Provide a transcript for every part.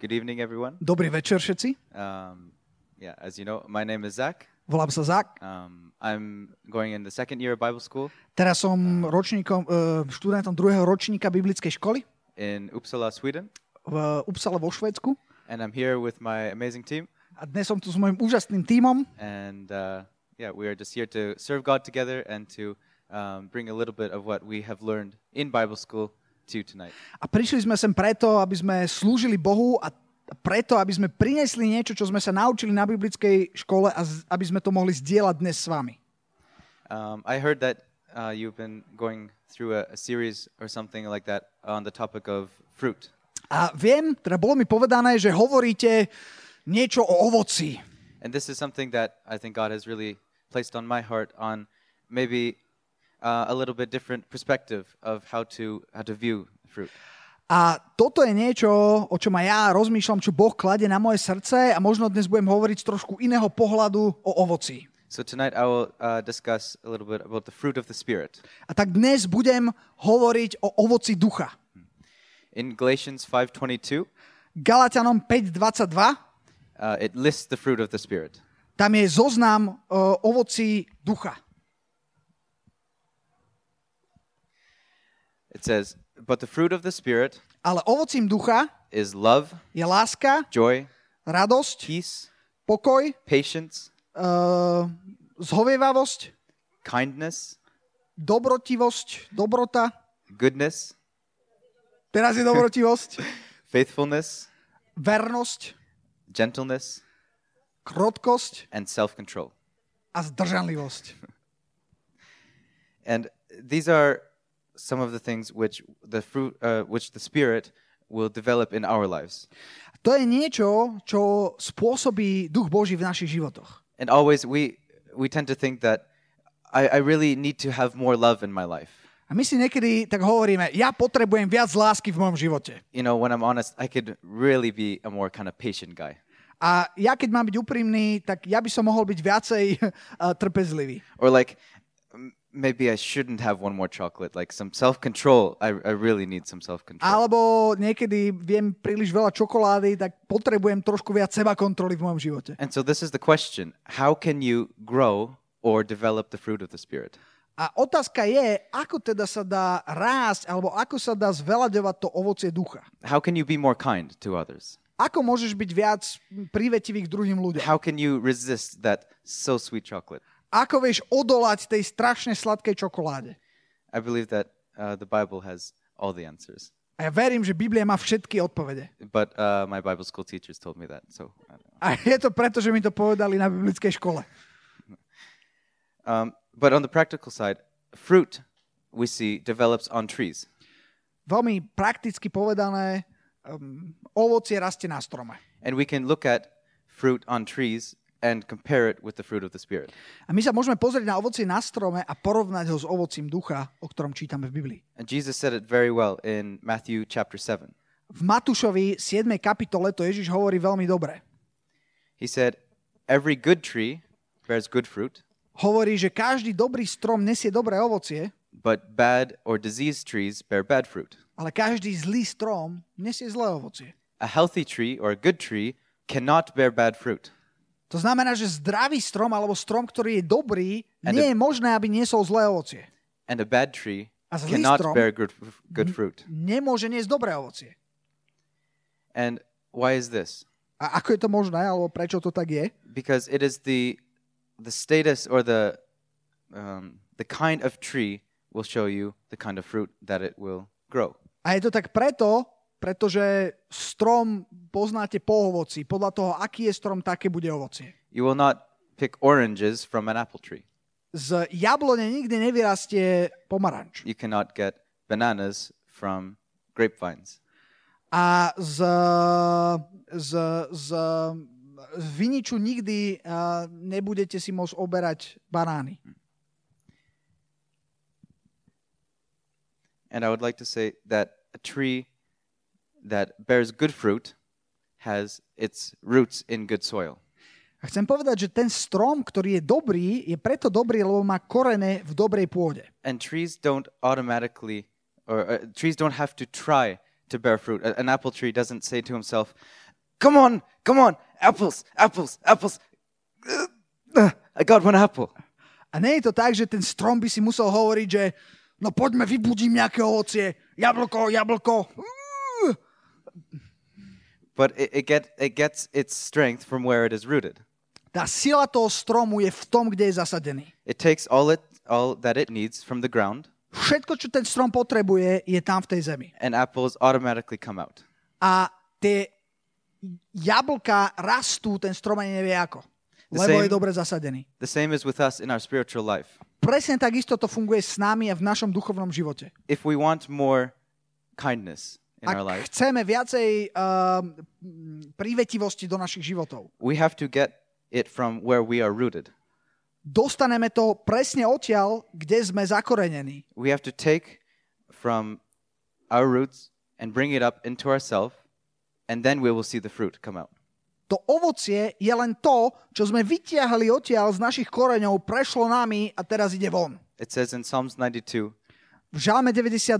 Good evening, everyone. Dobrý večer všetci. Um, yeah, as you know, my name is Zach. Volám sa Zak. Um, I'm going in the second year of Bible school Teraz som ročníkom, uh, študentom druhého ročníka biblickej školy in Uppsala, Sweden, v Upsale vo Švédsku. and I'm here with my amazing team. A dnes som tu s mojim úžasným tímom And uh, yeah, we are just here to serve God together and to um, bring a little bit of what we have learned in Bible school to you tonight. a prišli sme sem preto, aby sme slúžili Bohu a preto, aby sme priniesli niečo, čo sme sa naučili na biblickej škole a aby sme to mohli zdieľať dnes s vami. Um, I heard that uh, you've been going through a, a series or something like that on the topic of fruit. A viem, teda bolo mi povedané, že hovoríte niečo o ovoci. And this is something that I think God has really placed on my heart on maybe uh, a little bit different perspective of how to how to view fruit. A toto je niečo, o čom aj ja rozmýšľam, čo Boh klade na moje srdce a možno dnes budem hovoriť z trošku iného pohľadu o ovoci. So tonight I will uh, discuss a little bit about the fruit of the spirit. A tak dnes budem hovoriť o ovoci ducha. In Galatians 5:22, Galatianom 5.22, uh, it lists the fruit of the spirit. tam je zoznam uh, ovoci ducha. It says, "But the fruit of the spirit Ale ovocím ducha is love, je láska, joy, radosť, peace, pokoj, patience, uh, zhovievavosť, kindness, dobrotivosť, dobrota. goodness, Teraz je dobrotivosť. faithfulness, vernosť, gentleness, krotkosť and self-control." a zdržanlivosť. And these are some of the things which the fruit, uh, which the Spirit will develop in our lives. To je niečo, čo spôsobí duch Boží v našich životoch. And always we we tend to think that I, I really need to have more love in my life. A my si niekedy tak hovoríme, ja potrebujem viac lásky v mojom živote. You know, when I'm honest, I could really be a more kind of patient guy. A ja keď mám byť úprimný, tak ja by som mohol byť viacej uh, trpezlivý. Or like maybe I shouldn't have one more chocolate. Like some self-control. I, I really need some self-control. Alebo niekedy viem príliš veľa čokolády, tak potrebujem trošku viac seba kontroly v mojom živote. And so this is the question. How can you grow or develop the fruit of the Spirit? A otázka je, ako teda sa dá rásť, alebo ako sa dá zveľaďovať to ovocie ducha. How can you be more kind to others? Ako môžeš byť viac privetivý k druhým ľuďom? How can you resist that so sweet chocolate? Ako vieš odolať tej strašne sladkej čokoláde? I believe that uh, the Bible has all the answers. A ja verím, že Biblia má všetky odpovede. But uh, my Bible school teachers told me that. So. A je to preto, že mi to povedali na biblickej škole. Um, but on the practical side, fruit we see develops on trees. Veľmi prakticky povedané, um, ovocie rastie na strome. And we can look at fruit on trees and compare it with the fruit of the Spirit. A my sa môžeme pozrieť na ovocie na strome a porovnať ho s ovocím ducha, o ktorom čítame v Biblii. And Jesus said it very well in Matthew chapter 7. V Matúšovi 7. kapitole to Ježiš hovorí veľmi dobre. He said, Every good tree bears good fruit, Hovorí, že každý dobrý strom nesie dobré ovocie, but bad or diseased trees bear bad fruit. ale každý zlý strom nesie zlé ovocie. A healthy tree or a good tree cannot bear bad fruit. To znamená, že zdravý strom alebo strom, ktorý je dobrý, And nie the- je možné, aby niesol zlé ovocie. And a bad tree A zlý cannot strom- bear good, good fruit. Nemôže niesť dobré ovocie. And why is this? A ako je to možné, alebo prečo to tak je? Because it is the the status or the um, the kind of tree will show you the kind of fruit that it will grow. A je to tak preto, pretože strom poznáte po ovoci. Podľa toho, aký je strom, také bude ovocie. You will not pick oranges from an apple tree. Z jablone nikdy nevyrastie pomaranč. You cannot get bananas from grapevines. A z, z, z, z viniču nikdy uh, nebudete si môcť oberať banány. And I would like to say that a tree that bears good fruit has its roots in good soil. A chcem povedať, že ten strom, ktorý je dobrý, je preto dobrý, lebo má korene v dobrej pôde. And trees don't automatically, or uh, trees don't have to try to bear fruit. An apple tree doesn't say to himself, come on, come on, apples, apples, apples. Uh, I got one apple. A nie je to tak, že ten strom by si musel hovoriť, že no poďme, vybudím nejaké ovocie, jablko, jablko. Uh. But it, it, get, it gets its strength from where it is rooted. Tá sila toho stromu je v tom, kde je zasadený. It takes all, it, all that it needs from the ground, Všetko, čo ten strom potrebuje, je tam v tej zemi. and apples automatically come out. A tie jablka rastú, ten strom ani nevie ako. The Lebo same- je dobre zasadený. The same is with us in our spiritual life. Presne takisto to funguje s nami a v našom duchovnom živote. If we want more kindness in our life, chceme viacej um, prívetivosti do našich životov, we have to get it from where we are rooted. dostaneme to presne odtiaľ, kde sme zakorenení. We have to take from our roots and bring it up into ourselves, and then we will see the fruit come out. To ovocie je len to, čo sme vytiahli odtiaľ z našich koreňov, prešlo nami a teraz ide von. It says in Psalms 92 V Žalme 92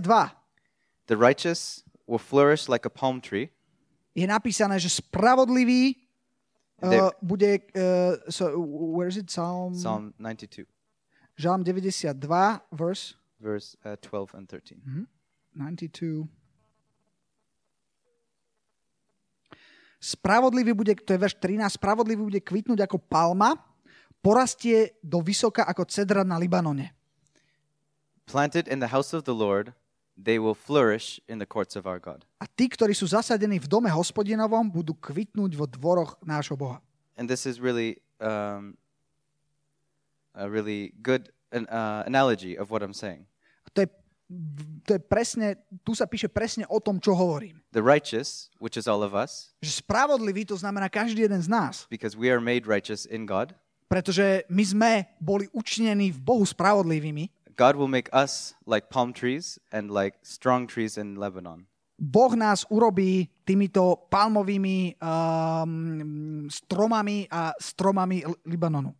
The righteous will flourish like a palm tree, je napísané, že spravodlivý uh, bude... Uh, so, where is it? Psalm, Psalm 92, Žalm 92, verse verse uh, 12 and 13. 92. Spravodlivý bude, to je verš 13, spravodlivý bude kvitnúť ako palma, porastie do vysoka ako cedra na Libanone. Planted in the house of the Lord, they will flourish in the courts of our God. A tí, ktorí sú zasadení v dome hospodinovom, budú kvitnúť vo dvoroch nášho Boha. And this is really um, a really good an, uh, analogy of what I'm saying. A to je, to je presne, tu sa píše presne o tom, čo hovorím. The righteous, which is all of us, Že spravodlivý to znamená každý jeden z nás. because we are made righteous in God, Pretože my sme boli učinení v Bohu spravodlivými. God will make us like palm trees and like strong trees in Lebanon. Boh nás urobí týmito palmovými um, stromami a stromami Libanonu.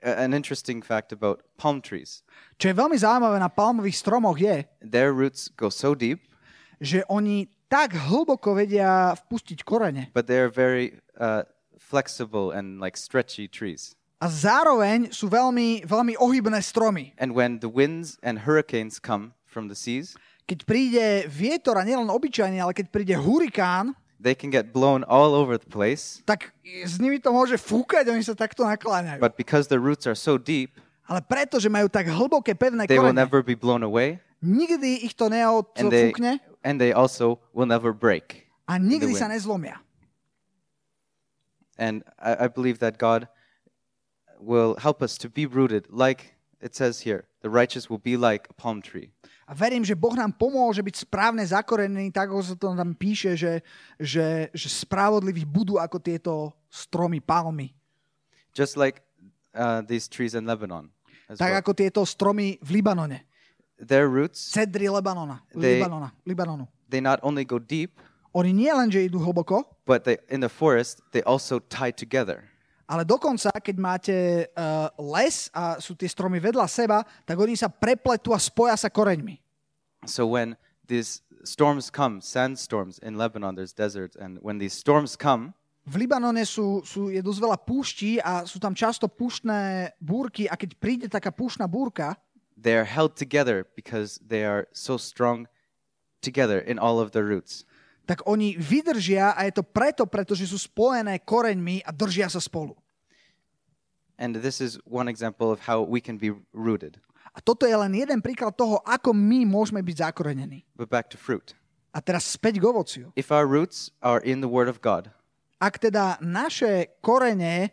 An interesting fact about palm trees Čo je veľmi zaujímavé na palmových stromoch je, their roots go so deep, že oni tak hlboko vedia vpustiť korene but they're very uh, flexible and like stretchy trees. A zároveň sú veľmi, veľmi ohybné stromy. And when the winds and hurricanes come from the seas, Keď príde vietor a nielen obyčajný, ale keď príde hurikán, they can get blown all over the place. tak s nimi to môže fúkať, oni sa takto nakláňajú. But because the roots are so deep, Ale preto, že majú tak hlboké, pevné they will never be blown away, nikdy ich to and they neodfúkne and they also will never break. a nikdy sa nezlomia. And I, I believe that God will help us to be rooted, like it says here. The righteous will be like a palm tree. A verím, že Boh nám pomôže byť správne zakorený, tak ako sa to tam píše, že, že, že spravodliví budú ako tieto stromy, palmy. just like uh, these trees in Lebanon. Tak well. ako tieto stromy v Libanone. Their roots, Cedry Lebanona, They- Libanona, Libanonu. they not only go deep, Oni nie len, že idú hlboko, but they, in the forest, they also tie together. Ale dokonca, keď máte uh, les a sú tie stromy vedľa seba, tak oni sa prepletú a spoja sa koreňmi. So when these storms come, sandstorms in Lebanon, there's deserts, and when these storms come, V Libanone sú, sú, je dosť veľa púští a sú tam často púštne búrky a keď príde taká púštna búrka, they are held together because they are so strong together in all of their roots. Tak oni vydržia a je to preto, pretože sú spojené koreňmi a držia sa spolu. And this is one example of how we can be rooted. A toto je len jeden príklad toho, ako my môžeme byť zakorenení. But back to fruit. A teraz späť k ovociu. If our roots are in the Word of God, Ak teda naše korene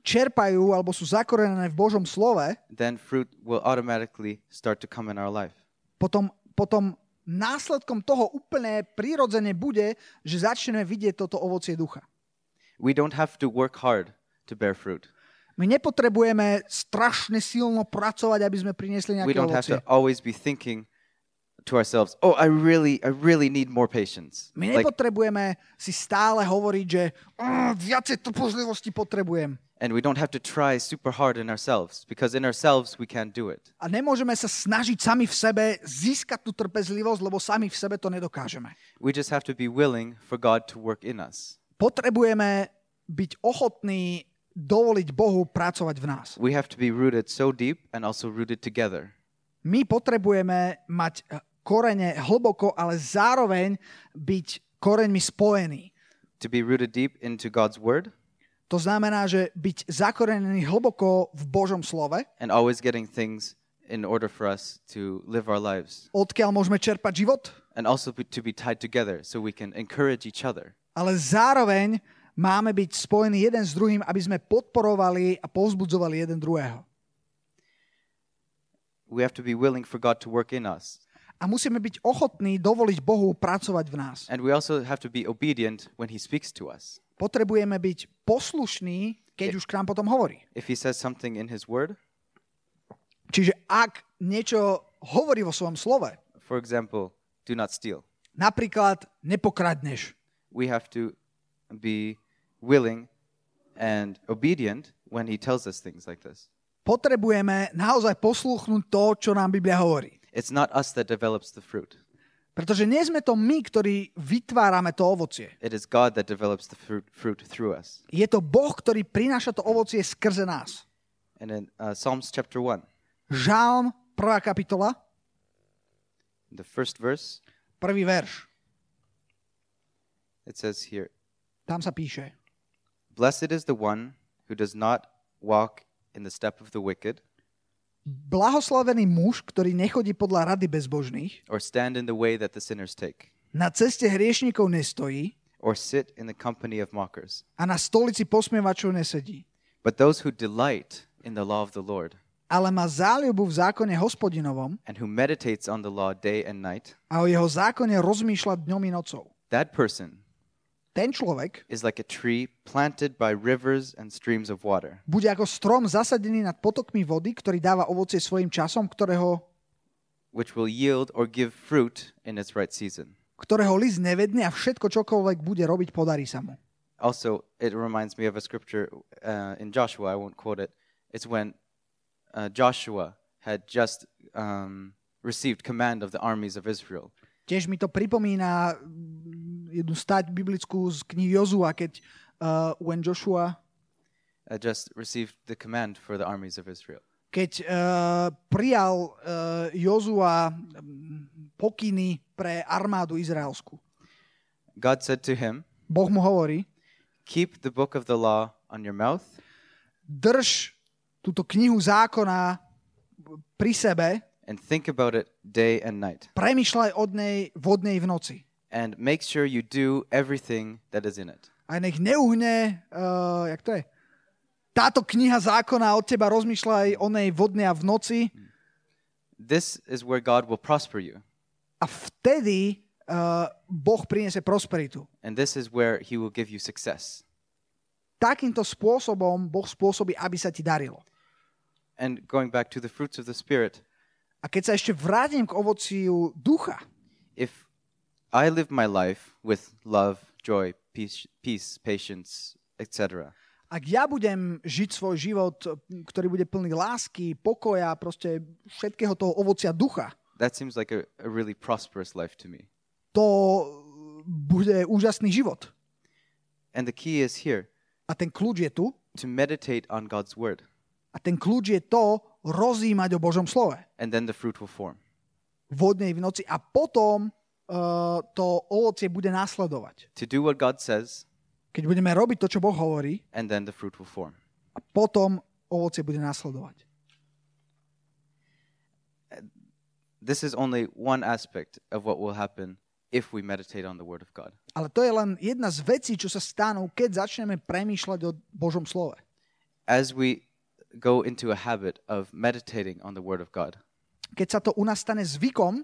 čerpajú alebo sú zakorenené v Božom slove, then fruit will automatically start to come in our life. potom, potom následkom toho úplne prirodzene bude, že začneme vidieť toto ovocie ducha. We don't have to work hard to bear fruit. My nepotrebujeme strašne silno pracovať, aby sme priniesli We nejaké don't have ovocie. to always be thinking to ourselves, "Oh, I really, I really need more patience." My Like, nepotrebujeme si stále hovoriť, že "Mm, viacej trpozlivosti potrebujem. And we don't have to try super hard in ourselves because in ourselves we can't do it. A nemôžeme sa snažiť sami v sebe získať tú trpezlivosť, lebo sami v sebe to nedokážeme. We just have to be willing for God to work in us. Potrebujeme byť ochotní dovoliť Bohu pracovať v nás. We have to be rooted so deep and also rooted together. My potrebujeme mať eh, korene hlboko, ale zároveň byť koreňmi spojení. To be rooted deep into God's word To znamená, že byť zakorenený hlboko v Božom slove, and always getting things in order for us to live our lives. odkiaľ môžeme čerpať život, And also to be tied together so we can encourage each other. ale zároveň máme byť spojení jeden s druhým, aby sme podporovali a povzbudzovali jeden druhého. We have to be willing for God to work in us. A musíme byť ochotní dovoliť Bohu pracovať v nás. And we also have to be obedient when He speaks to us. Potrebujeme byť poslušní, keď už k nám potom hovorí. If He says something in His word, Čiže ak niečo hovorí vo svojom slove, for example, do not steal, napríklad nepokradneš, we have to be willing and obedient when He tells us things like this. potrebujeme naozaj poslúchnuť to, čo nám Biblia hovorí. It's not us that develops the fruit, Pretože nie sme to my, ktorí vytvárame to ovocie. it is God that develops the fruit, fruit through us. Je to Boh, ktorý prináša to ovocie skrze nás. And in uh, Psalms chapter 1, Žálm, prvá kapitola, the first verse, prvý verš. it says here, Tam sa píše. Blessed is the one who does not walk in the step of the wicked, Blahoslavený muž, ktorý nechodí podľa rady bezbožných, or stand in the way that the sinners take, na ceste hriešnikov nestojí or sit in the company of mockers, a na stolici posmievačov nesedí. but those who delight in the law of the Lord, Ale má záľubu v zákone hospodinovom and who meditates on the law day and night, a o jeho zákone rozmýšľa dňom i nocou. that person Ten človek is like a tree planted by rivers and streams of water, bude ako strom zasadený nad potokmi vody, ktorý dáva ovocie svojim časom, ktorého, which will yield or give fruit in its right season. ktorého list nevedne a všetko čokoľvek bude robiť, podarí sa mu. Also, it reminds me of a scripture uh, in Joshua. I won't quote it. It's when uh, Joshua had just um, received command of the armies of Israel. Tiež mi to pripomína jednu stať biblickú z knihy Jozua, keď uh, when Joshua, Uh, just received the command for the armies of Israel. keď uh, prijal uh, Jozua mm, pokyny pre armádu izraelsku. God said to him, Boh mu hovorí, Keep the book of the law on your mouth drž túto knihu zákona pri sebe, and think about it day and night. premyšľaj od nej vodnej v noci. And make sure you do everything that is in it. A nech neuhne, uh, jak to je, táto kniha zákona od teba rozmýšľaj o nej vodnej a v noci This is where God will prosper you. a vtedy uh, Boh priniesie prosperitu. And this is where he will give you success. Takýmto spôsobom Boh spôsobí, aby sa ti darilo. And going back to the fruits of the Spirit, A keď sa ešte vrátim k ovociu ducha, if I live my life with love, joy, peace, peace patience, etc., ak ja budem žiť svoj život, ktorý bude plný lásky, pokoja, proste všetkého toho ovocia ducha, that seems like a, a really prosperous life to me. to bude úžasný život. And the key is here A ten kľúč je tu. to meditate on God's word, A ten kľúč je to rozímať o Božom slove. and then the fruit will form. Vodnej v noci. A potom uh, to ovocie bude následovať. To do what God says, Keď budeme robiť to, čo Boh hovorí, and then the fruit will form. a potom ovocie bude následovať. This is only one aspect of what will happen if we meditate on the word of God. Ale to je len jedna z vecí, čo sa stanú, keď začneme premýšľať o Božom slove. As we go into a habit of meditating on the word of God, Keď sa to u nás stane zvykom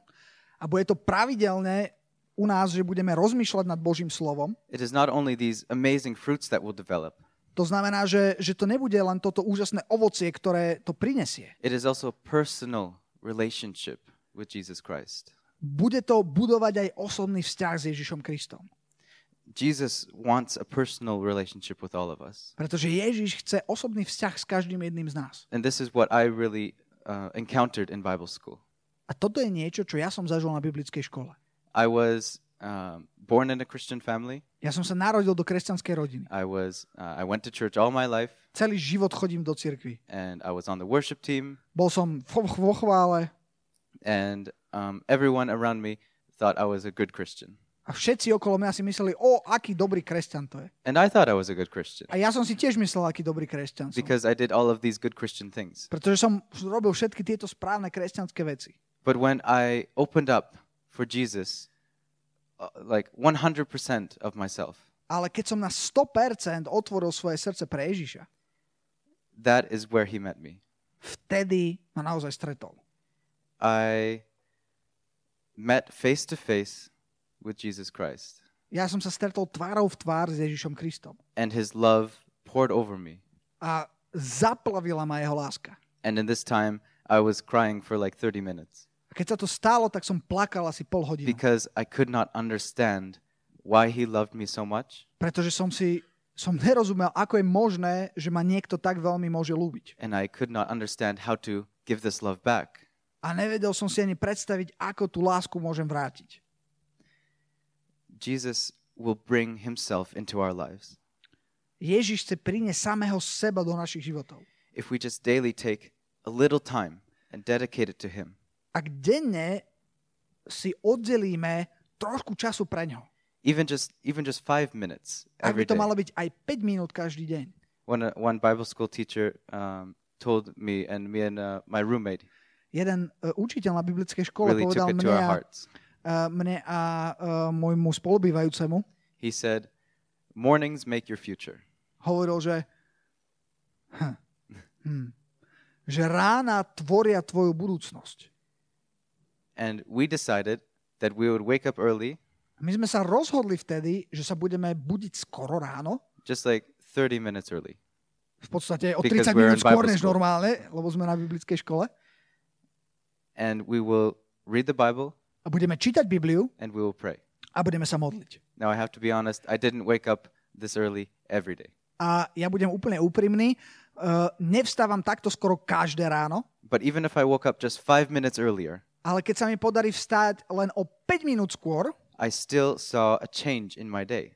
a bude to pravidelné u nás, že budeme rozmýšľať nad Božím slovom, it is not only these amazing fruits that will develop, to znamená, že, že to nebude len toto úžasné ovocie, ktoré to prinesie. it is also personal relationship with Jesus Christ. bude to budovať aj osobný vzťah s Ježišom Kristom. Jesus wants a personal relationship with all of us. Pretože Ježiš chce osobný vzťah s každým jedným z nás. And this is what I really uh, encountered in Bible school. A toto je niečo, čo ja som zažil na biblickej škole. I was um, born in a Christian family. Ja som sa narodil do kresťanskej rodiny. I was uh, I went to church all my life, Celý život chodím do cirkvi. and I was on the worship team, Bol som vo, chvále and um, everyone around me thought I was a good Christian, a všetci okolo mňa si mysleli, o, aký dobrý kresťan to je. and I thought I was a good Christian A ja som si tiež myslel, aký dobrý kresťan som. because I did all of these good Christian things. Pretože som robil všetky tieto správne kresťanské veci. But when I opened up for Jesus, uh, like 100% of myself, Ale keď som na 100% otvoril svoje srdce pre Ježiša, that is where He met me. vtedy ma naozaj stretol. I met face to face with Jesus Christ, Ja som sa stretol tvárou v tvár s Ježišom Kristom. and His love poured over me. A zaplavila ma jeho láska. And in this time, I was crying for like 30 minutes keď sa to stalo, tak som plakal asi pol hodinu. because I could not understand why He loved me so much, Pretože som si som nerozumel, ako je možné, že ma niekto tak veľmi môže ľúbiť. and I could not understand how to give this love back. A nevedel som si ani predstaviť, ako tú lásku môžem vrátiť. Jesus will bring Himself into our lives Ježiš chce priniesť samého seba do našich životov. if we just daily take a little time and dedicate it to Him. Ak denne si oddelíme trošku času pre ňo. Even just even just five minutes Ak every by to malo byť aj 5 minút každý deň. One one Bible school teacher um, told me and me and uh, my roommate Jeden uh, učiteľ na biblickej škole really povedal mne a, uh, mne a uh, môjmu spolubývajúcemu, He said, "Mornings make your future." hovoril, že, hm, hm, že rána tvoria tvoju budúcnosť. And we decided that we would wake up early, A my sme sa rozhodli vtedy, že sa budeme budiť skoro ráno, just like 30 minutes early. v podstate o Because 30 we're minút in skôr než normálne, lebo sme na biblickej škole. And we will read the Bible A budeme čítať Bibliu and we will pray. a budeme sa modliť. Now, I have to be honest, I didn't wake up this early every day. A ja budem úplne úprimný, uh, nevstávam takto skoro každé ráno, But even if I woke up just five minutes earlier, ale keď sa mi podarí vstať len o 5 minút skôr, I still saw a change in my day.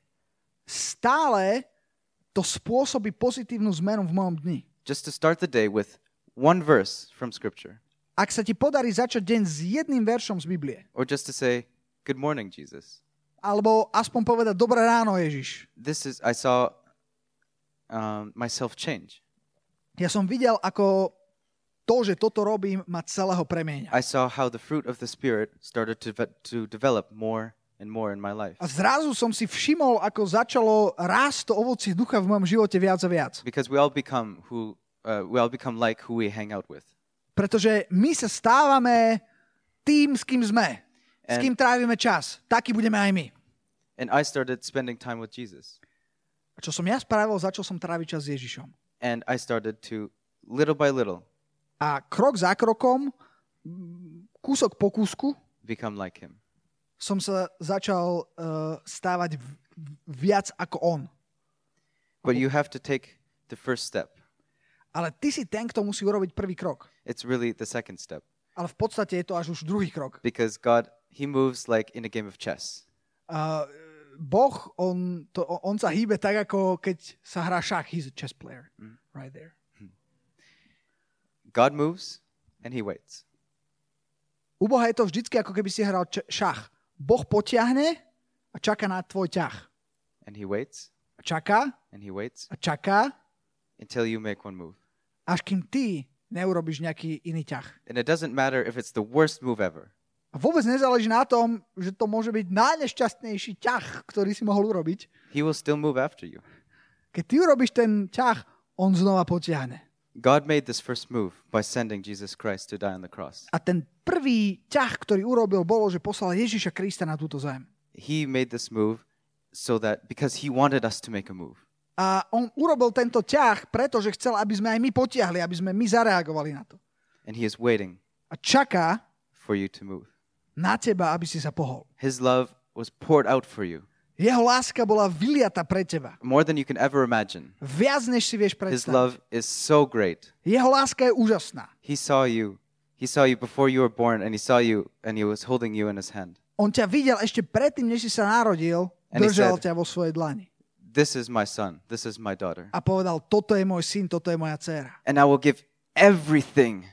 stále to spôsobí pozitívnu zmenu v mojom dni. Just to start the day with one verse from Scripture, Ak sa ti podarí začať deň s jedným veršom z Biblie, or just to say, Good morning, Jesus. alebo aspoň povedať Dobré ráno, Ježiš. This is, I saw um, myself change. Ja som videl, ako to, že toto robím, ma celého premieňa. I saw how the fruit of the Spirit started to, ve- to develop more and more in my life. A zrazu som si všimol, ako začalo rásť to ovocie ducha v mojom živote viac a viac. Because we all become who, uh, we all become like who we hang out with. Pretože my sa stávame tým, s kým sme. S And- kým trávime čas. Taký budeme aj my. And I started spending time with Jesus. A čo som ja spravil, začal som tráviť čas s Ježišom. And I started to, little by little, A krok za krokom, mm, kúsok po kúsku, become like Him. som sa začal uh, stávať viac ako on. But you have to take the first step. Ale ty si ten, kto musí urobiť prvý krok. It's really the second step. Ale v podstate je to až už druhý krok. Because God, He moves like in a game of chess. Uh, boh, on, to, on sa hýbe tak, ako keď sa hrá šach. He's a chess player. Right there. God moves and He waits. U Boha je to vždycky, ako keby si hral č- šach. Boh potiahne a čaká na tvoj ťah. And He waits A čaká and He waits a čaká, until you make one move. až kým ty neurobiš nejaký iný ťah. And it doesn't matter if it's the worst move ever. A vôbec nezáleží na tom, že to môže byť najnešťastnejší ťah, ktorý si mohol urobiť. He will still move after you. Keď ty urobíš ten ťah, on znova potiahne. God made this first move by sending Jesus Christ to die on the cross. A ten prvý ťah, ktorý urobil, bolo, že poslal Ježiša Krista na túto zem. He made this move so that because He wanted us to make a move. A on urobil tento ťah, pretože chcel, aby sme aj my potiahli, aby sme my zareagovali na to. And He is waiting A čaká for you to move. na teba, aby si sa pohol. His love was poured out for you Jeho láska bola vyliata pre teba. more than you can ever imagine. Viac, než si vieš His predstaviť. love is so great. Jeho láska je úžasná. He saw you. He saw you before you were born and he saw you and he was holding you in his hand. On ťa videl ešte predtým, než si sa narodil, And držal said- ťa vo svojej dlani. This is my son. This is my daughter. A povedal, toto je môj syn, toto je moja dcéra. And I will give everything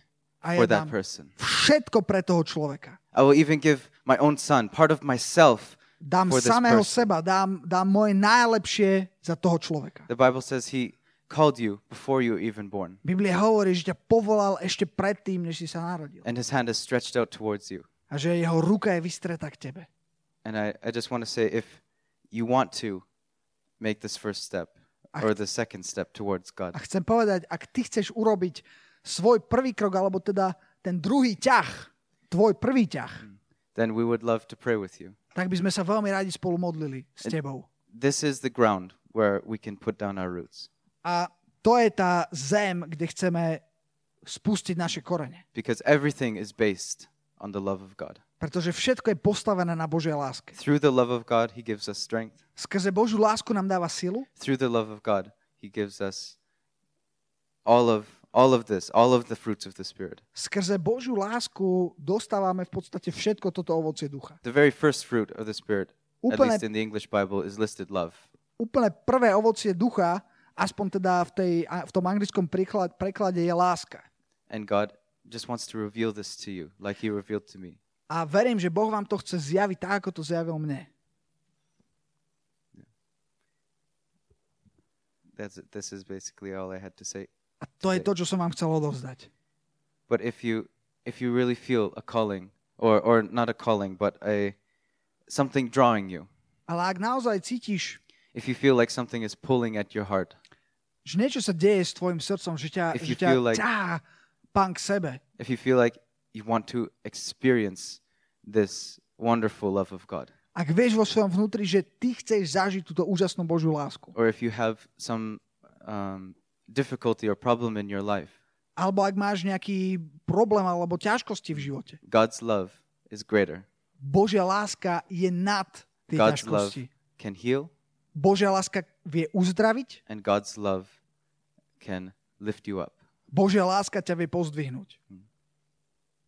A ja for that person. všetko pre toho človeka. I will even give my own son, part of myself Dám samého person. seba, dám, dám moje najlepšie za toho človeka. The Bible says he called you before you were even born, Biblia hovorí, že ťa povolal ešte predtým, než si sa narodil. and his hand is stretched out towards you. A že jeho ruka je vystretá k tebe. And I, I just want to say if you want to make this first step or the second step towards God, A chcem povedať, ak ty chceš urobiť svoj prvý krok, alebo teda ten druhý ťah, tvoj prvý ťah, then we would love to pray with you. Tak by sme sa veľmi radi spolu modlili s tebou. This is the ground where we can put down our roots A to je tá zem, kde chceme spustiť naše korene. because everything is based on the love of God. Pretože všetko je postavené na Božej láske. Through the love of God, he gives us strength. Skrze Božiu lásku nám dáva silu Through the love of God, he gives us all of all of this, all of the fruits of the spirit. skrze Božiu lásku dostávame v podstate všetko toto ovocie ducha. The very first fruit of the spirit, at Úplne- least in the English Bible, is listed love. Úplne prvé ovocie ducha, aspoň teda v, tej, v tom anglickom príklad, preklade je láska. And God just wants to reveal this to you, like he revealed to me. A verím, že Boh vám to chce zjaviť tak, ako to zjavil mne. That's it. This is basically all I had to say. A to je to, čo som vám chcel odovzdať. But if you if you really feel a calling, or or not a calling, but a something drawing you, Ale ak naozaj cítiš, if you feel like something is pulling at your heart, že niečo sa deje s tvojim srdcom, že ťa, If že you ťa feel like- ťahá pán k sebe, if you feel like you want to experience this wonderful love of God, ak vieš vo svojom vnútri, že ty chceš zažiť túto úžasnú Božiu lásku, or if you have some um, difficulty or problem in your life, alebo ak máš nejaký problém alebo ťažkosti v živote, God's love is greater. Božia láska je nad tie God's love ťažkosti. can heal, Božia láska vie uzdraviť, and God's love can lift you up. Božia láska ťa vie pozdvihnúť.